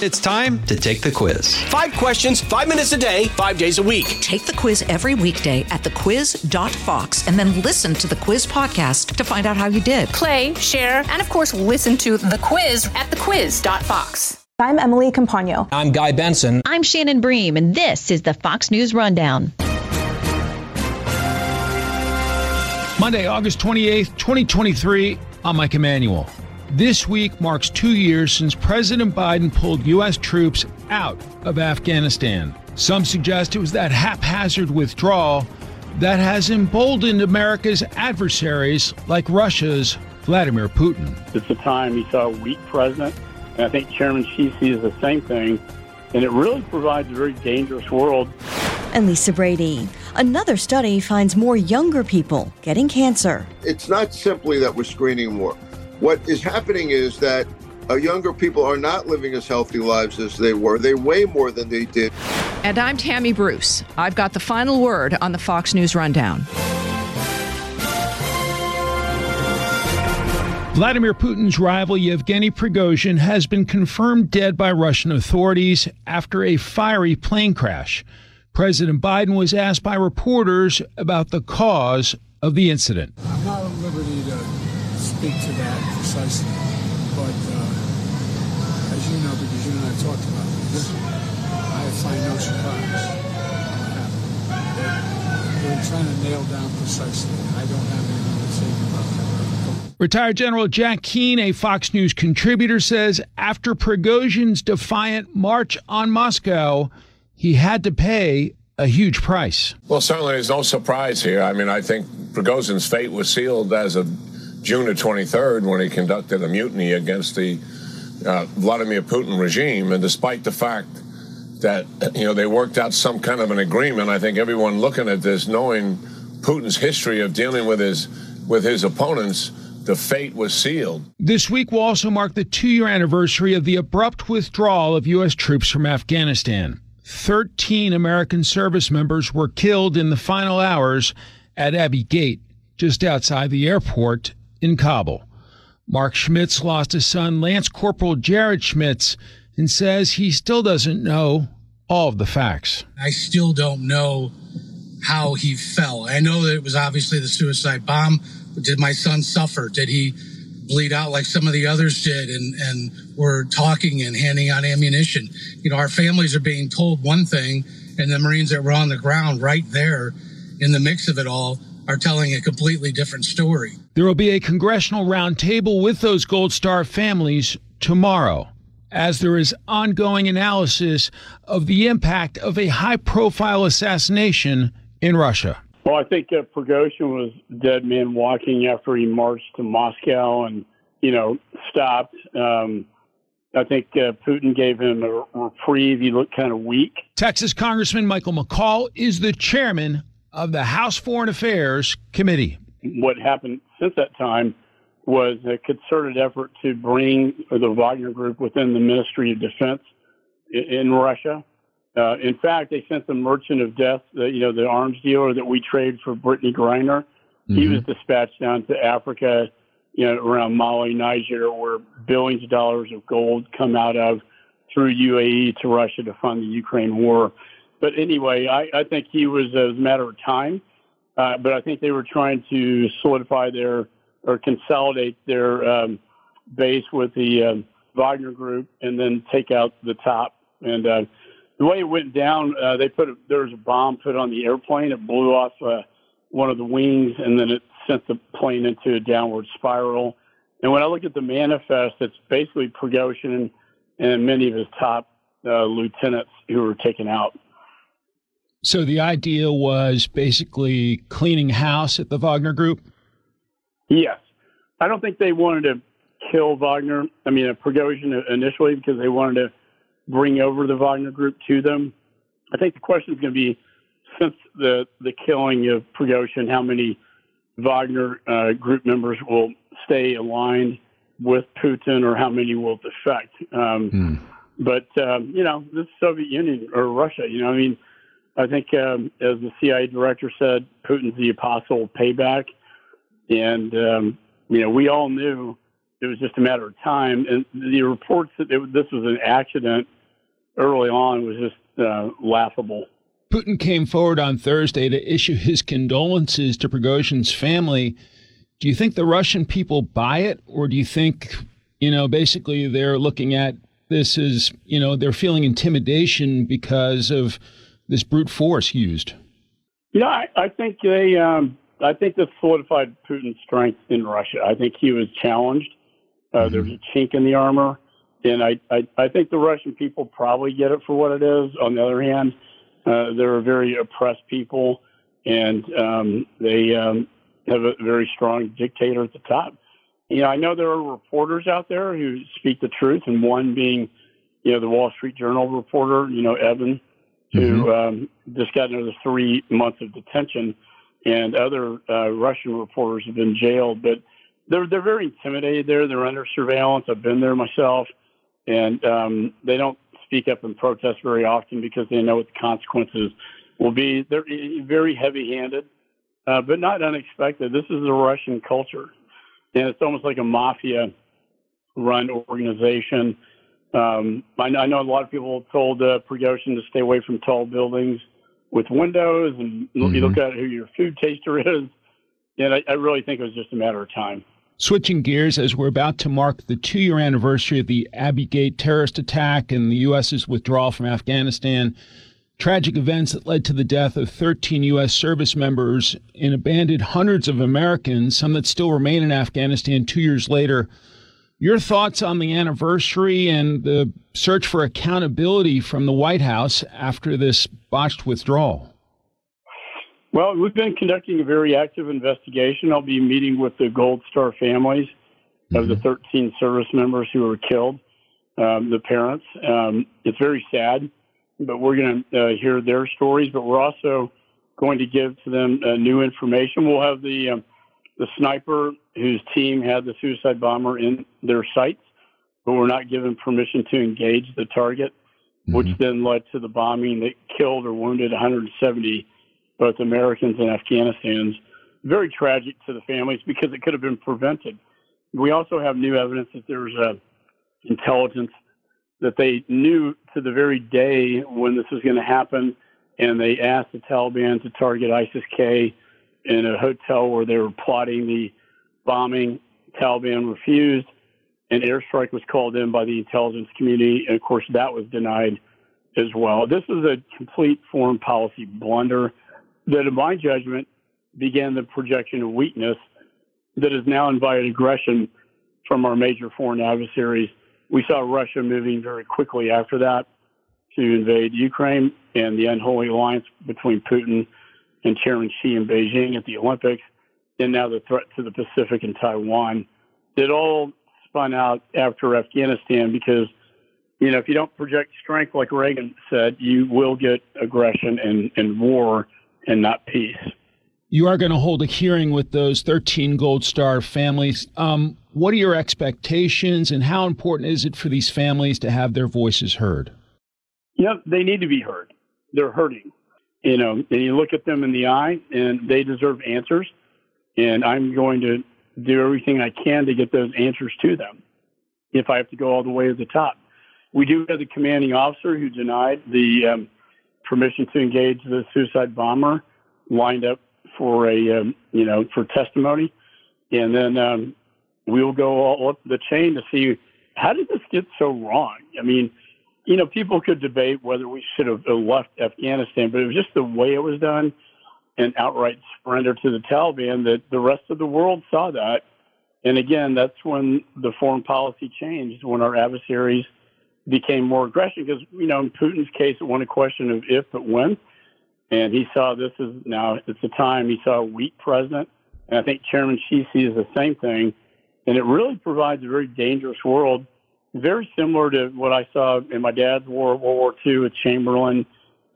It's time to take the quiz. Five questions, five minutes a day, five days a week. Take the quiz every weekday at thequiz.fox and then listen to the quiz podcast to find out how you did. Play, share, and of course, listen to the quiz at thequiz.fox. I'm Emily Compagno. I'm Guy Benson. I'm Shannon Bream, and this is the Fox News Rundown. Monday, August 28th, 2023. I'm Mike Emanuel. This week marks two years since President Biden pulled U.S. troops out of Afghanistan. Some suggest it was that haphazard withdrawal that has emboldened America's adversaries like Russia's Vladimir Putin. It's a time he saw a weak president, and I think Chairman Xi sees the same thing, and it really provides a very dangerous world. And Lisa Brady. Another study finds more younger people getting cancer. It's not simply that we're screening more. What is happening is that uh, younger people are not living as healthy lives as they were. They weigh more than they did. And I'm Tammy Bruce. I've got the final word on the Fox News Rundown. Vladimir Putin's rival Yevgeny Prigozhin has been confirmed dead by Russian authorities after a fiery plane crash. President Biden was asked by reporters about the cause of the incident. I'm not at liberty to speak to that precisely, but uh, as you know, because you and I talked about this, I find no surprise. They're trying to nail down precisely. I don't have anything to say about that. Retired General Jack Keane, a Fox News contributor, says after Prigozhin's defiant march on Moscow, he had to pay a huge price. Well, certainly there's no surprise here. I mean, I think Prigozhin's fate was sealed as of June the 23rd when he conducted a mutiny against the uh, Vladimir Putin regime. And despite the fact that, you know, they worked out some kind of an agreement, I think everyone looking at this, knowing Putin's history of dealing with his with his opponents, the fate was sealed. This week will also mark the two year anniversary of the abrupt withdrawal of U.S. troops from Afghanistan. 13 American service members were killed in the final hours at Abbey Gate, just outside the airport in Kabul. Mark Schmitz lost his son, Lance Corporal Jared Schmitz, and says he still doesn't know all of the facts. I still don't know how he fell. I know that it was obviously the suicide bomb. Did my son suffer? Did he bleed out like some of the others did and, and were talking and handing out ammunition? You know, our families are being told one thing, and the Marines that were on the ground right there in the mix of it all are telling a completely different story. There will be a congressional roundtable with those Gold Star families tomorrow as there is ongoing analysis of the impact of a high profile assassination in Russia. Well, I think uh, Prigozhin was dead man walking after he marched to Moscow and, you know, stopped. Um, I think uh, Putin gave him a reprieve. He looked kind of weak. Texas Congressman Michael McCaul is the chairman of the House Foreign Affairs Committee. What happened since that time was a concerted effort to bring the Wagner Group within the Ministry of Defense in Russia. Uh, in fact, they sent the Merchant of Death, the, you know, the arms dealer that we trade for Brittney Griner. Mm-hmm. He was dispatched down to Africa, you know, around Mali, Niger, where billions of dollars of gold come out of through UAE to Russia to fund the Ukraine war. But anyway, I, I think he was as a matter of time. Uh, but I think they were trying to solidify their or consolidate their um, base with the um, Wagner Group and then take out the top. And uh, the way it went down, uh, they put a, there was a bomb put on the airplane. It blew off uh, one of the wings, and then it sent the plane into a downward spiral. And when I look at the manifest, it's basically Prigozhin and, many of his top uh, lieutenants who were taken out. So the idea was basically cleaning house at the Wagner Group. Yes, I don't think they wanted to kill Wagner. I mean, Prigozhin initially because they wanted to bring over the Wagner Group to them. I think the question is going to be since the the killing of Prigozhin, how many Wagner uh, Group members will stay aligned with Putin, or how many will defect? Um, hmm. But um, you know, the Soviet Union or Russia. You know, I mean, I think um, as the CIA director said, Putin's the apostle of payback, and um, you know, we all knew it was just a matter of time. And the reports that it, this was an accident early on was just uh, laughable. Putin came forward on Thursday to issue his condolences to Prigozhin's family. Do you think the Russian people buy it, or do you think, you know, basically they're looking at this as, you know, they're feeling intimidation because of this brute force used? Yeah, I, I think they, um, I think this solidified Putin's strength in Russia. I think he was challenged. Uh, mm-hmm. There's a chink in the armor, and I, I, I think the Russian people probably get it for what it is. On the other hand, uh, they're a very oppressed people, and um, they um, have a very strong dictator at the top. You know, I know there are reporters out there who speak the truth, and one being, you know, the Wall Street Journal reporter, you know, Evan, who mm-hmm. um, just got another three months of detention, and other uh, Russian reporters have been jailed. But they're they're very intimidated there. They're under surveillance. I've been there myself, and um, they don't speak up and protest very often because they know what the consequences will be. They're very heavy-handed, uh, but not unexpected. This is the Russian culture, and it's almost like a mafia-run organization. Um, I, I, know a lot of people told uh, Prigozhin to stay away from tall buildings with windows, and mm-hmm. you look at who your food taster is. And I, I really think it was just a matter of time. Switching gears, as we're about to mark the two year anniversary of the Abbey Gate terrorist attack and the U.S.'s withdrawal from Afghanistan, tragic events that led to the death of 13 U.S. service members and abandoned hundreds of Americans, some that still remain in Afghanistan two years later. Your thoughts on the anniversary and the search for accountability from the White House after this botched withdrawal? Well, we've been conducting a very active investigation. I'll be meeting with the Gold Star families mm-hmm. of the mm-hmm. 13 service members who were killed, um, the parents. Um, it's very sad, but we're going to uh, hear their stories. But we're also going to give to them uh, new information. We'll have the um, the sniper whose team had the suicide bomber in their sights, but were not given permission to engage the target, mm-hmm. which then led to the bombing that killed or wounded 170 both Americans and Afghanistan's. Very tragic to the families because it could have been prevented. We also have new evidence that there was a intelligence that they knew to the very day when this was going to happen, and they asked the Taliban to target ISIS-K in a hotel where they were plotting the bombing. Taliban refused. An airstrike was called in by the intelligence community, and of course that was denied as well. This is a complete foreign policy blunder that, in my judgment, began the projection of weakness that has now invited aggression from our major foreign adversaries. We saw Russia moving very quickly after that to invade Ukraine and the unholy alliance between Putin and Chairman Xi in Beijing at the Olympics, and now the threat to the Pacific and Taiwan. It all spun out after Afghanistan because, you know, if you don't project strength like Reagan said, you will get aggression and, and war and not peace. You are going to hold a hearing with those 13 Gold Star families. Um, what are your expectations, and how important is it for these families to have their voices heard? Yeah, they need to be heard. They're hurting. You know, and you look at them in the eye, and they deserve answers. And I'm going to do everything I can to get those answers to them if I have to go all the way to the top. We do have the commanding officer who denied the um, permission to engage the suicide bomber lined up for a um, you know for testimony, and then um, we'll go all up the chain to see how did this get so wrong. I mean, you know, people could debate whether we should have left Afghanistan, but it was just the way it was done, and outright surrender to the Taliban that the rest of the world saw that. And again, that's when the foreign policy changed, when our adversaries became more aggressive because, you know, in Putin's case, it wasn't a question of if, but when. And he saw this as now, it's the time he saw a weak president. And I think Chairman Xi sees the same thing. And it really provides a very dangerous world, very similar to what I saw in my dad's war, World War II, with Chamberlain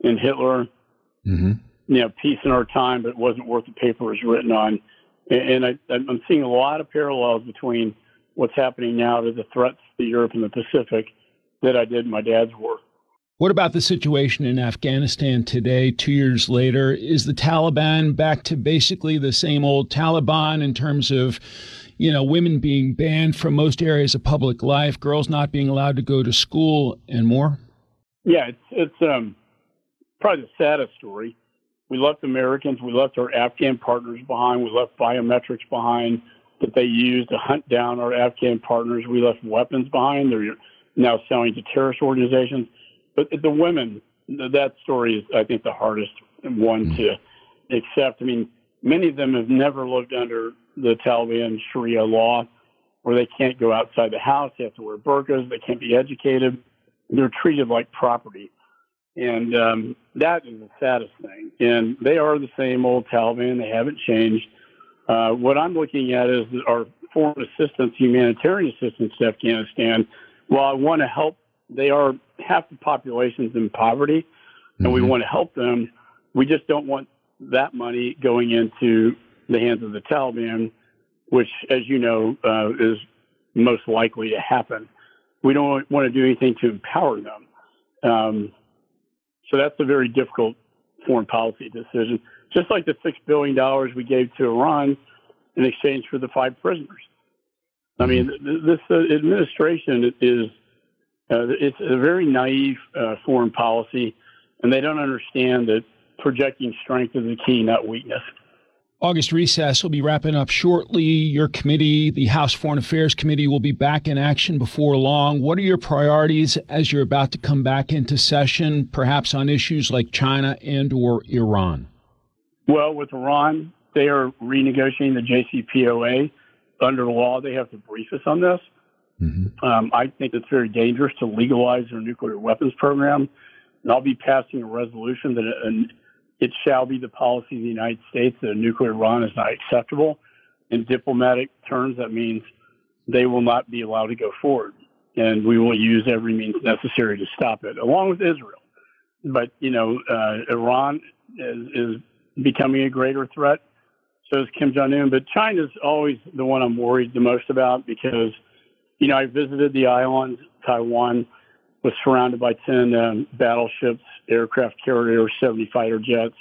and Hitler. Mm-hmm. You know, peace in our time, but it wasn't worth the paper it was written on. And I, I'm seeing a lot of parallels between what's happening now to the threats to Europe and the Pacific that I did my dad's work. What about the situation in Afghanistan today, two years later? Is the Taliban back to basically the same old Taliban in terms of, you know, women being banned from most areas of public life, girls not being allowed to go to school, and more? Yeah, it's it's um, probably the saddest story. We left Americans, we left our Afghan partners behind, we left biometrics behind that they used to hunt down our Afghan partners. We left weapons behind. They're now selling to terrorist organizations. But the women, that story is, I think, the hardest one to accept. I mean, many of them have never lived under the Taliban Sharia law, where they can't go outside the house. They have to wear burqas. They can't be educated. They're treated like property. And um, that is the saddest thing. And they are the same old Taliban. They haven't changed. Uh, what I'm looking at is our foreign assistance, humanitarian assistance to Afghanistan. While I want to help, they are half the population's in poverty, and mm-hmm. we want to help them. We just don't want that money going into the hands of the Taliban, which, as you know, uh, is most likely to happen. We don't want to do anything to empower them. Um, so that's a very difficult foreign policy decision. Just like the $6 billion we gave to Iran in exchange for the five prisoners. I mean, this uh, administration is uh, it's a very naive uh, foreign policy, and they don't understand that projecting strength is the key, not weakness. August recess will be wrapping up shortly. Your committee, the House Foreign Affairs Committee, will be back in action before long. What are your priorities as you're about to come back into session, perhaps on issues like China and or Iran? Well, with Iran, they are renegotiating the JCPOA. Under law, they have to brief us on this. Mm-hmm. Um, I think it's very dangerous to legalize their nuclear weapons program. And I'll be passing a resolution that an it shall be the policy of the United States that a nuclear Iran is not acceptable. In diplomatic terms, that means they will not be allowed to go forward, and we will use every means necessary to stop it, along with Israel. But you know, uh, Iran is, is becoming a greater threat. So is Kim Jong Un. But China's always the one I'm worried the most about because, you know, I visited the island, Taiwan was surrounded by 10 um, battleships, aircraft carriers, 70 fighter jets,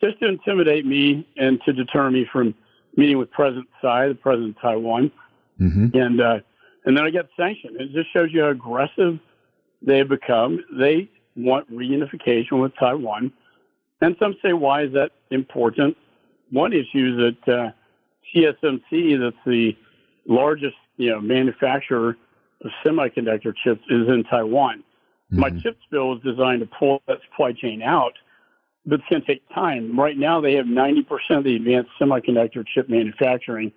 just to intimidate me and to deter me from meeting with President Tsai, the president of Taiwan. Mm-hmm. And, uh, and then I got sanctioned. It just shows you how aggressive they have become. They want reunification with Taiwan. And some say, why is that important? One issue is that uh, TSMC, that's the largest you know, manufacturer semiconductor chips is in Taiwan. Mm-hmm. My chips bill is designed to pull that supply chain out, but it's going to take time. Right now, they have 90% of the advanced semiconductor chip manufacturing.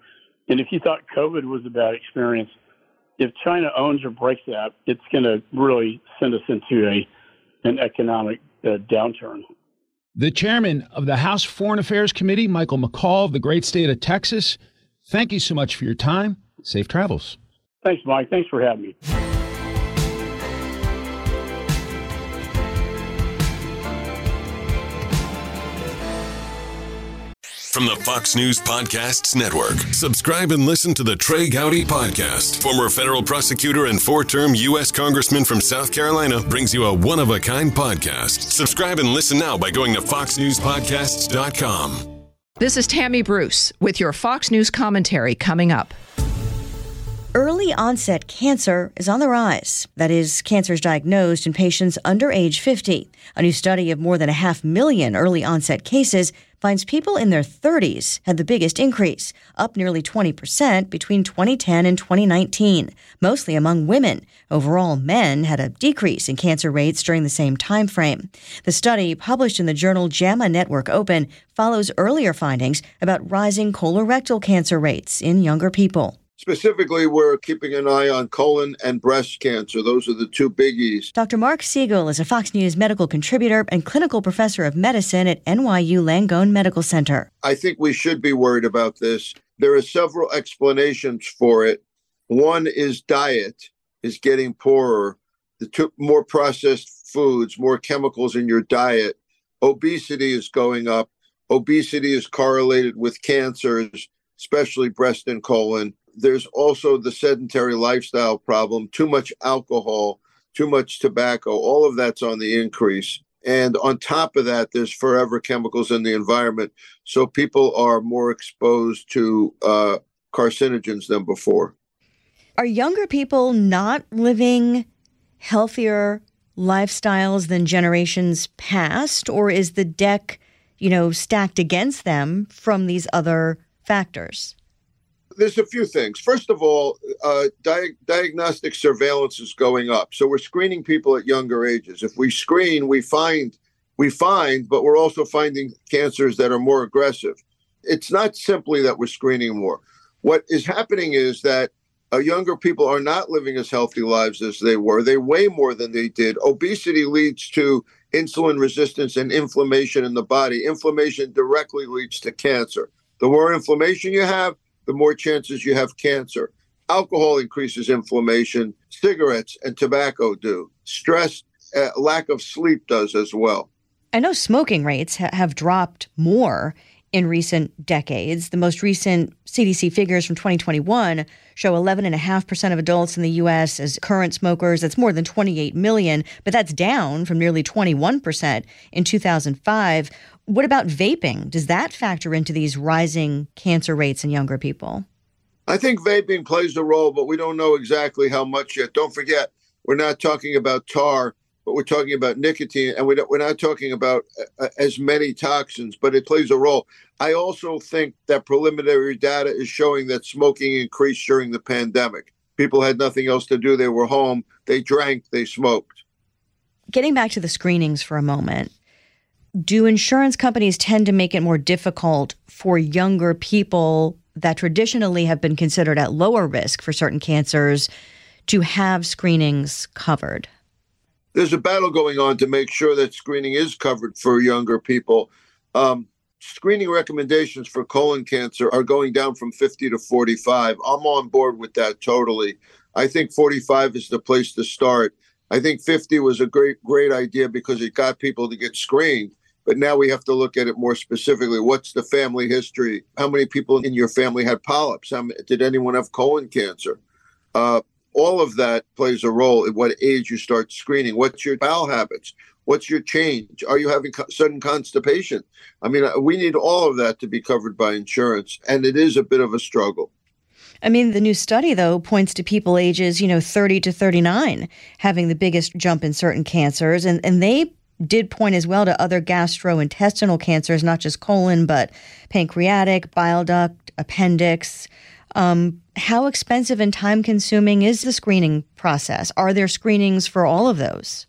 And if you thought COVID was a bad experience, if China owns or breaks that, it's going to really send us into a an economic uh, downturn. The chairman of the House Foreign Affairs Committee, Michael McCaul of the great state of Texas, thank you so much for your time. Safe travels. Thanks, Mike. Thanks for having me. From the Fox News Podcasts Network. Subscribe and listen to the Trey Gowdy Podcast. Former federal prosecutor and four term U.S. Congressman from South Carolina brings you a one of a kind podcast. Subscribe and listen now by going to FoxNewsPodcasts.com. This is Tammy Bruce with your Fox News commentary coming up. Early onset cancer is on the rise. That is, cancer is diagnosed in patients under age 50. A new study of more than a half million early onset cases finds people in their 30s had the biggest increase, up nearly 20% between 2010 and 2019, mostly among women. Overall, men had a decrease in cancer rates during the same time frame. The study, published in the journal JAMA Network Open, follows earlier findings about rising colorectal cancer rates in younger people. Specifically, we're keeping an eye on colon and breast cancer. Those are the two biggies. Dr. Marc Siegel is a Fox News medical contributor and clinical professor of medicine at NYU Langone Medical Center. I think we should be worried about this. There are several explanations for it. One is diet is getting poorer. The two, more processed foods, more chemicals in your diet. Obesity is going up. Obesity is correlated with cancers, especially breast and colon there's also the sedentary lifestyle problem, too much alcohol, too much tobacco, all of that's on the increase. And on top of that, there's forever chemicals in the environment. So people are more exposed to uh, carcinogens than before. Are younger people not living healthier lifestyles than generations past, or is the deck, you know, stacked against them from these other factors? There's a few things. First of all, uh, di- diagnostic surveillance is going up, so we're screening people at younger ages. If we screen, we find we find, but we're also finding cancers that are more aggressive. It's not simply that we're screening more. What is happening is that uh, younger people are not living as healthy lives as they were. They weigh more than they did. Obesity leads to insulin resistance and inflammation in the body. Inflammation directly leads to cancer. The more inflammation you have, the more chances you have cancer. Alcohol increases inflammation, cigarettes and tobacco do. Stress, uh, lack of sleep does as well. I know smoking rates ha- have dropped more in recent decades. The most recent CDC figures from 2021 show 11.5% of adults in the U.S. as current smokers. That's more than 28 million, but that's down from nearly 21% in 2005. What about vaping? Does that factor into these rising cancer rates in younger people? I think vaping plays a role, but we don't know exactly how much yet. Don't forget, we're not talking about tar but we're talking about nicotine, and we're not talking about uh, as many toxins, but it plays a role. I also think that preliminary data is showing that smoking increased during the pandemic. People had nothing else to do. They were home, they drank, they smoked. Getting back to the screenings for a moment, do insurance companies tend to make it more difficult for younger people that traditionally have been considered at lower risk for certain cancers to have screenings covered? There's a battle going on to make sure that screening is covered for younger people. Um, screening recommendations for colon cancer are going down from 50 to 45. I'm on board with that totally. I think 45 is the place to start. I think 50 was a great, great idea because it got people to get screened. But now we have to look at it more specifically. What's the family history? How many people in your family had polyps? Did anyone have colon cancer? Uh, all of that plays a role at what age you start screening. What's your bowel habits? What's your change? Are you having sudden constipation? I mean, uh, we need all of that to be covered by insurance, and it is a bit of a struggle. I mean, the new study, though, points to people ages, you know, 30 to 39 having the biggest jump in certain cancers. And, and they did point as well to other gastrointestinal cancers, not just colon, but pancreatic, bile duct, appendix. Um, how expensive and time consuming is the screening process? Are there screenings for all of those?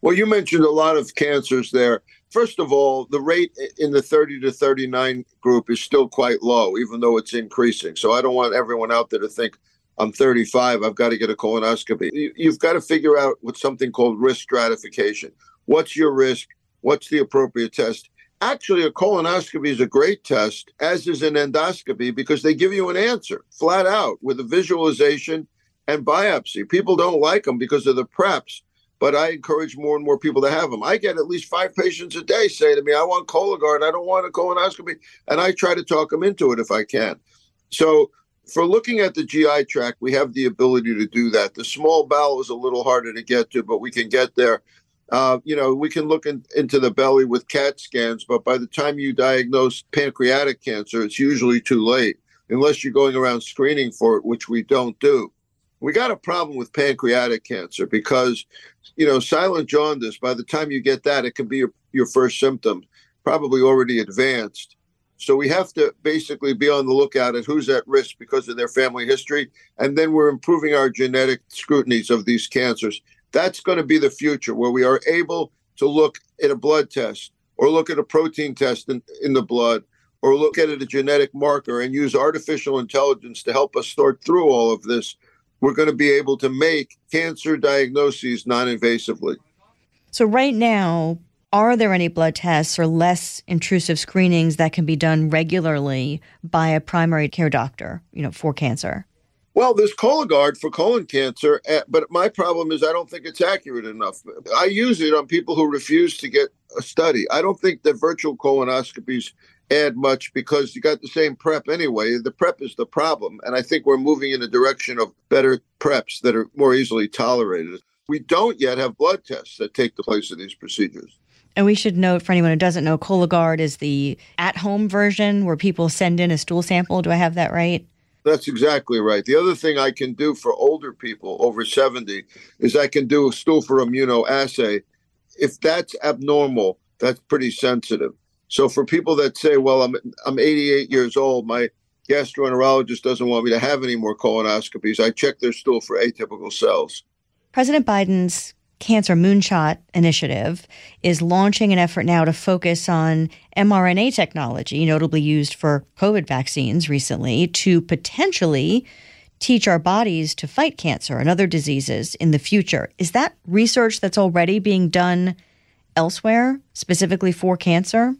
Well, you mentioned a lot of cancers there. First of all, the rate in the 30 to 39 group is still quite low, even though it's increasing. So I don't want everyone out there to think I'm 35, I've got to get a colonoscopy. You've got to figure out what's something called risk stratification. What's your risk? What's the appropriate test? Actually, a colonoscopy is a great test, as is an endoscopy, because they give you an answer flat out with a visualization and biopsy. People don't like them because of the preps, but I encourage more and more people to have them. I get at least five patients a day say to me, I want Cologuard, I don't want a colonoscopy. And I try to talk them into it if I can. So, for looking at the GI tract, we have the ability to do that. The small bowel is a little harder to get to, but we can get there. Uh, you know, we can look in, into the belly with CAT scans, but by the time you diagnose pancreatic cancer, it's usually too late, unless you're going around screening for it, which we don't do. We got a problem with pancreatic cancer because, you know, silent jaundice, by the time you get that, it can be your, your first symptom, probably already advanced. So we have to basically be on the lookout at who's at risk because of their family history. And then we're improving our genetic scrutinies of these cancers. That's going to be the future where we are able to look at a blood test or look at a protein test in, in the blood or look at a genetic marker and use artificial intelligence to help us sort through all of this. We're going to be able to make cancer diagnoses non invasively. So, right now, are there any blood tests or less intrusive screenings that can be done regularly by a primary care doctor, you know, for cancer? Well, there's Cologuard for colon cancer, eh, but my problem is I don't think it's accurate enough. I use it on people who refuse to get a study. I don't think that virtual colonoscopies add much because you got the same prep anyway. The prep is the problem. And I think we're moving in a direction of better preps that are more easily tolerated. We don't yet have blood tests that take the place of these procedures. And we should note for anyone who doesn't know, Cologuard is the at home version where people send in a stool sample. Do I have that right? That's exactly right. The other thing I can do for older people over 70 is I can do a stool for immunoassay. If that's abnormal, that's pretty sensitive. So for people that say, well, I'm, I'm 88 years old, my gastroenterologist doesn't want me to have any more colonoscopies, I check their stool for atypical cells. President Biden's Cancer Moonshot initiative is launching an effort now to focus on mRNA technology, notably used for COVID vaccines recently, to potentially teach our bodies to fight cancer and other diseases in the future. Is that research that's already being done elsewhere, specifically for cancer?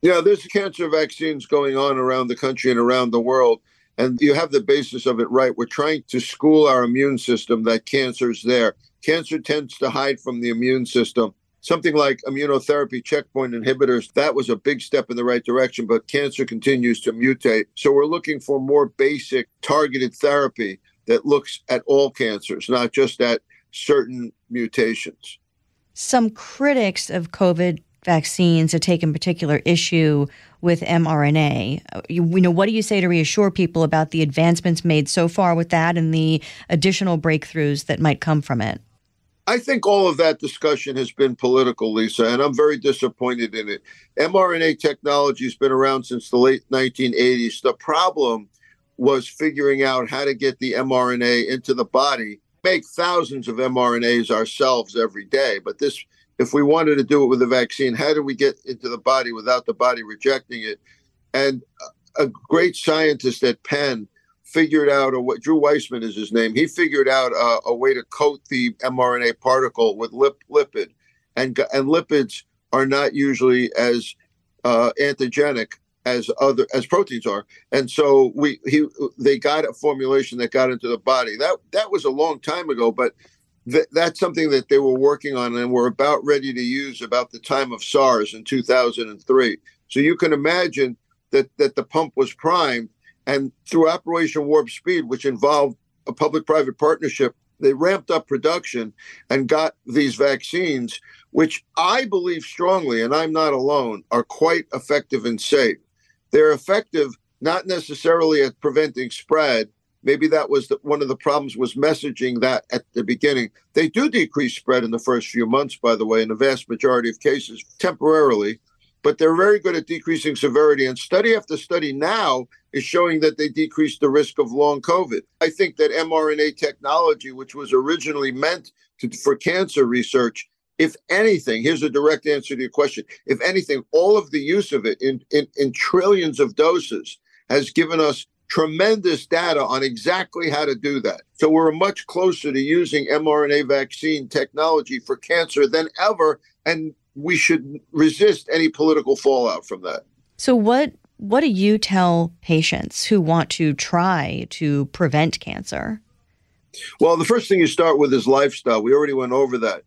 Yeah, there's cancer vaccines going on around the country and around the world. And you have the basis of it right. We're trying to school our immune system that cancer's there. Cancer tends to hide from the immune system. Something like immunotherapy checkpoint inhibitors, that was a big step in the right direction, but cancer continues to mutate. So we're looking for more basic targeted therapy that looks at all cancers, not just at certain mutations. Some critics of COVID vaccines have taken particular issue with mRNA. You, you, know, what do you say to reassure people about the advancements made so far with that and the additional breakthroughs that might come from it? I think all of that discussion has been political, Lisa, and I'm very disappointed in it. mRNA technology has been around since the late 1980s. The problem was figuring out how to get the mRNA into the body. Make thousands of mRNAs ourselves every day, but this if we wanted to do it with a vaccine, how do we get into the body without the body rejecting it? And a great scientist at Penn figured out a what Drew Weissman is his name. He figured out a, a way to coat the mRNA particle with lip, lipid, and and lipids are not usually as uh, antigenic as other as proteins are. And so we he they got a formulation that got into the body. That that was a long time ago, but th- that's something that they were working on and were about ready to use about the time of SARS in 2003. So you can imagine that that the pump was primed and through Operation Warp Speed, which involved a public private partnership, they ramped up production and got these vaccines, which I believe strongly, and I'm not alone, are quite effective and safe. They're effective not necessarily at preventing spread. Maybe that was the, one of the problems was messaging that at the beginning. They do decrease spread in the first few months, by the way, in the vast majority of cases, temporarily but they're very good at decreasing severity. And study after study now is showing that they decrease the risk of long COVID. I think that mRNA technology, which was originally meant to, for cancer research, if anything, here's a direct answer to your question. If anything, all of the use of it in, in, in trillions of doses has given us tremendous data on exactly how to do that. So we're much closer to using mRNA vaccine technology for cancer than ever. And we should resist any political fallout from that. So what what do you tell patients who want to try to prevent cancer? Well, the first thing you start with is lifestyle. We already went over that.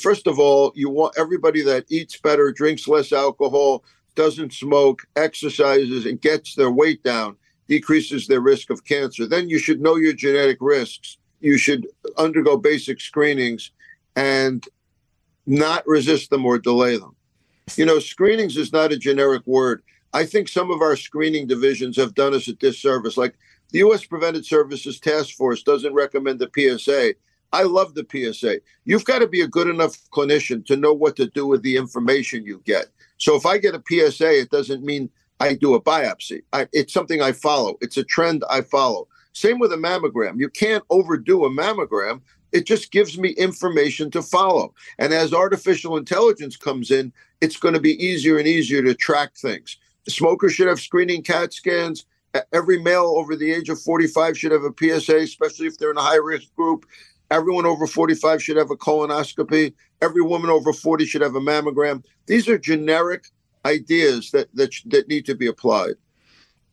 First of all, you want everybody that eats better, drinks less alcohol, doesn't smoke, exercises, and gets their weight down, decreases their risk of cancer. Then you should know your genetic risks. You should undergo basic screenings and not resist them or delay them. You know, screenings is not a generic word. I think some of our screening divisions have done us a disservice. Like the U.S. Preventive Services Task Force doesn't recommend the PSA. I love the PSA. You've got to be a good enough clinician to know what to do with the information you get. So if I get a PSA, it doesn't mean I do a biopsy. I, it's something I follow. It's a trend I follow. Same with a mammogram. You can't overdo a mammogram it just gives me information to follow. And as artificial intelligence comes in, it's going to be easier and easier to track things. Smokers should have screening CAT scans. Every male over the age of 45 should have a PSA, especially if they're in a high risk group. Everyone over 45 should have a colonoscopy. Every woman over 40 should have a mammogram. These are generic ideas that, that, that need to be applied.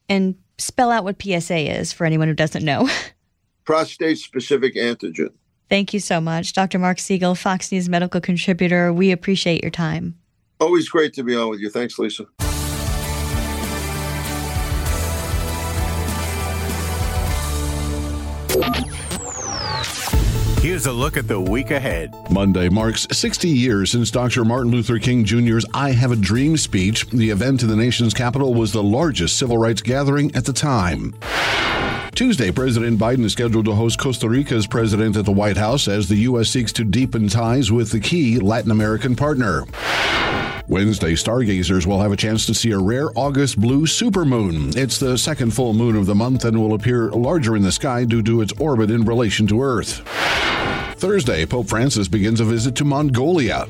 And spell out what PSA is for anyone who doesn't know. Prostate specific antigen. Thank you so much, Dr. Marc Siegel, Fox News medical contributor. We appreciate your time. Always great to be on with you. Thanks, Lisa. Here's a look at the week ahead. Monday marks 60 years since Dr. Martin Luther King Jr.'s I Have a Dream speech. The event in the nation's capital was the largest civil rights gathering at the time. Tuesday, President Biden is scheduled to host Costa Rica's president at the White House as the U.S. seeks to deepen ties with the key Latin American partner. Wednesday, stargazers will have a chance to see a rare August blue supermoon. It's the second full moon of the month and will appear larger in the sky due to its orbit in relation to Earth. Thursday, Pope Francis begins a visit to Mongolia.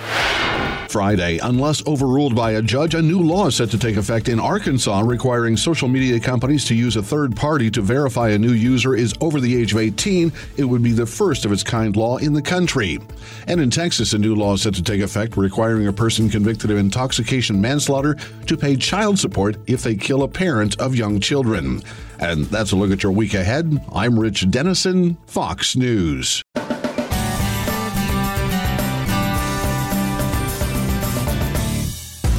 Friday, unless overruled by a judge, a new law is set to take effect in Arkansas requiring social media companies to use a third party to verify a new user is over the age of 18. It would be the first of its kind law in the country. And in Texas, a new law is set to take effect requiring a person convicted of intoxication manslaughter to pay child support if they kill a parent of young children. And that's a look at your week ahead. I'm Rich Dennison, Fox News.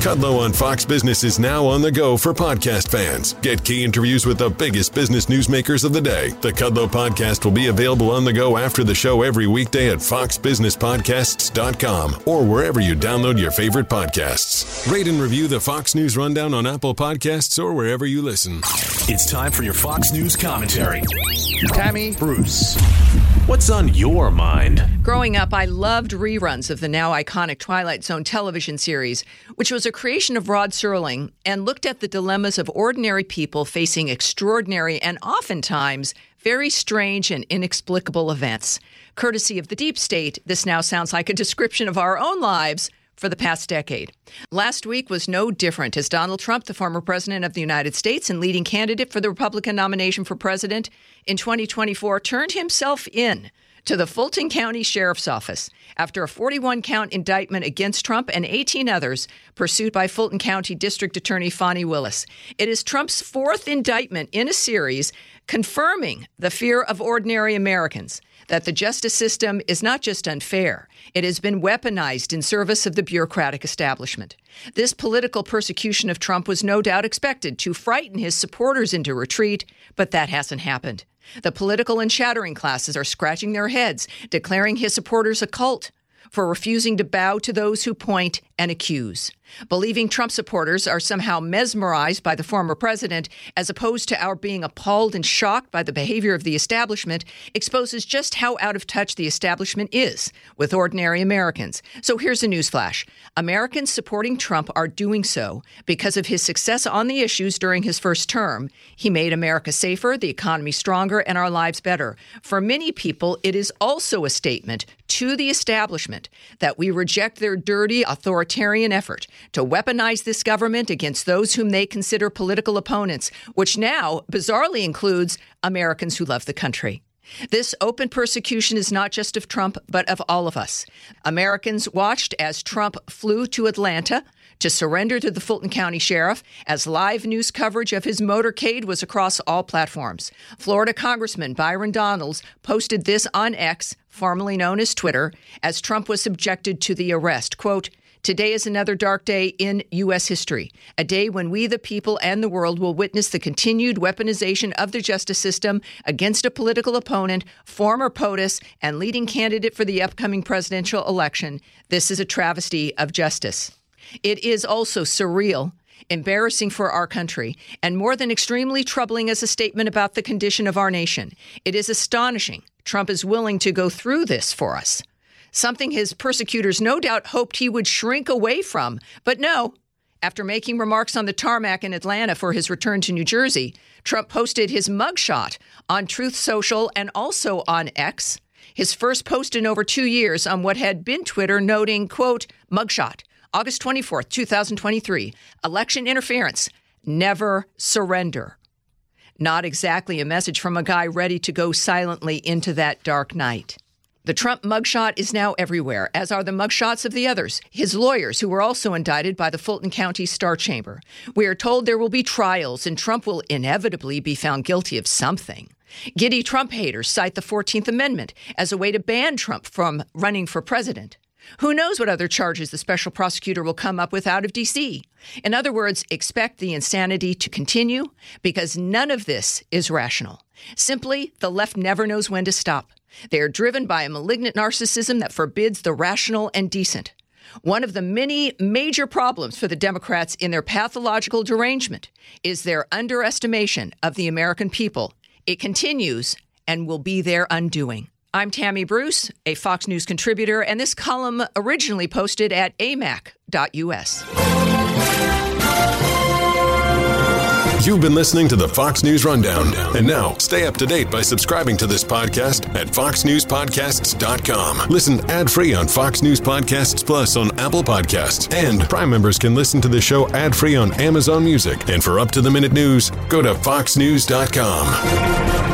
Kudlow on Fox Business is now on the go for podcast fans. Get key interviews with the biggest business newsmakers of the day. The Kudlow podcast will be available on the go after the show every weekday at foxbusinesspodcasts.com or wherever you download your favorite podcasts. Rate and review the Fox News Rundown on Apple Podcasts or wherever you listen. It's time for your Fox News commentary. Tammy Bruce. What's on your mind? Growing up, I loved reruns of the now iconic Twilight Zone television series, which was a creation of Rod Serling and looked at the dilemmas of ordinary people facing extraordinary and oftentimes very strange and inexplicable events. Courtesy of the deep state, this now sounds like a description of our own lives for the past decade. Last week was no different as Donald Trump, the former president of the United States and leading candidate for the Republican nomination for president in 2024, turned himself in to the Fulton County Sheriff's Office after a 41 count indictment against Trump and 18 others pursued by Fulton County District Attorney Fani Willis. It is Trump's fourth indictment in a series confirming the fear of ordinary Americans that the justice system is not just unfair, it has been weaponized in service of the bureaucratic establishment. This political persecution of Trump was no doubt expected to frighten his supporters into retreat, but that hasn't happened. The political and chattering classes are scratching their heads, declaring his supporters a cult for refusing to bow to those who point and accuse. Believing Trump supporters are somehow mesmerized by the former president, as opposed to our being appalled and shocked by the behavior of the establishment, exposes just how out of touch the establishment is with ordinary Americans. So here's a newsflash Americans supporting Trump are doing so because of his success on the issues during his first term. He made America safer, the economy stronger, and our lives better. For many people, it is also a statement to the establishment that we reject their dirty, authoritarian effort to weaponize this government against those whom they consider political opponents, which now bizarrely includes Americans who love the country. This open persecution is not just of Trump, but of all of us. Americans watched as Trump flew to Atlanta to surrender to the Fulton County Sheriff as live news coverage of his motorcade was across all platforms. Florida Congressman Byron Donalds posted this on X, formerly known as Twitter, as Trump was subjected to the arrest. Quote, Today is another dark day in U.S. history, a day when we, the people, and the world will witness the continued weaponization of the justice system against a political opponent, former POTUS, and leading candidate for the upcoming presidential election. This is a travesty of justice. It is also surreal, embarrassing for our country, and more than extremely troubling as a statement about the condition of our nation. It is astonishing Trump is willing to go through this for us. Something his persecutors no doubt hoped he would shrink away from. But no, after making remarks on the tarmac in Atlanta for his return to New Jersey, Trump posted his mugshot on Truth Social and also on X. His first post in over two years on what had been Twitter, noting, quote, mugshot, August 24th, 2023, election interference, never surrender. Not exactly a message from a guy ready to go silently into that dark night. The Trump mugshot is now everywhere, as are the mugshots of the others, his lawyers, who were also indicted by the Fulton County Star Chamber. We are told there will be trials, and Trump will inevitably be found guilty of something. Giddy Trump haters cite the 14th Amendment as a way to ban Trump from running for president. Who knows what other charges the special prosecutor will come up with out of D.C.? In other words, expect the insanity to continue because none of this is rational. Simply, the left never knows when to stop. They are driven by a malignant narcissism that forbids the rational and decent. One of the many major problems for the Democrats in their pathological derangement is their underestimation of the American people, It continues and will be their undoing. I'm Tammy Bruce, a Fox News contributor, and this column originally posted at amac.us. You've been listening to the Fox News Rundown. And now, stay up to date by subscribing to this podcast at foxnewspodcasts.com. Listen ad free on Fox News Podcasts Plus on Apple Podcasts. And Prime members can listen to the show ad free on Amazon Music. And for up to the minute news, go to foxnews.com.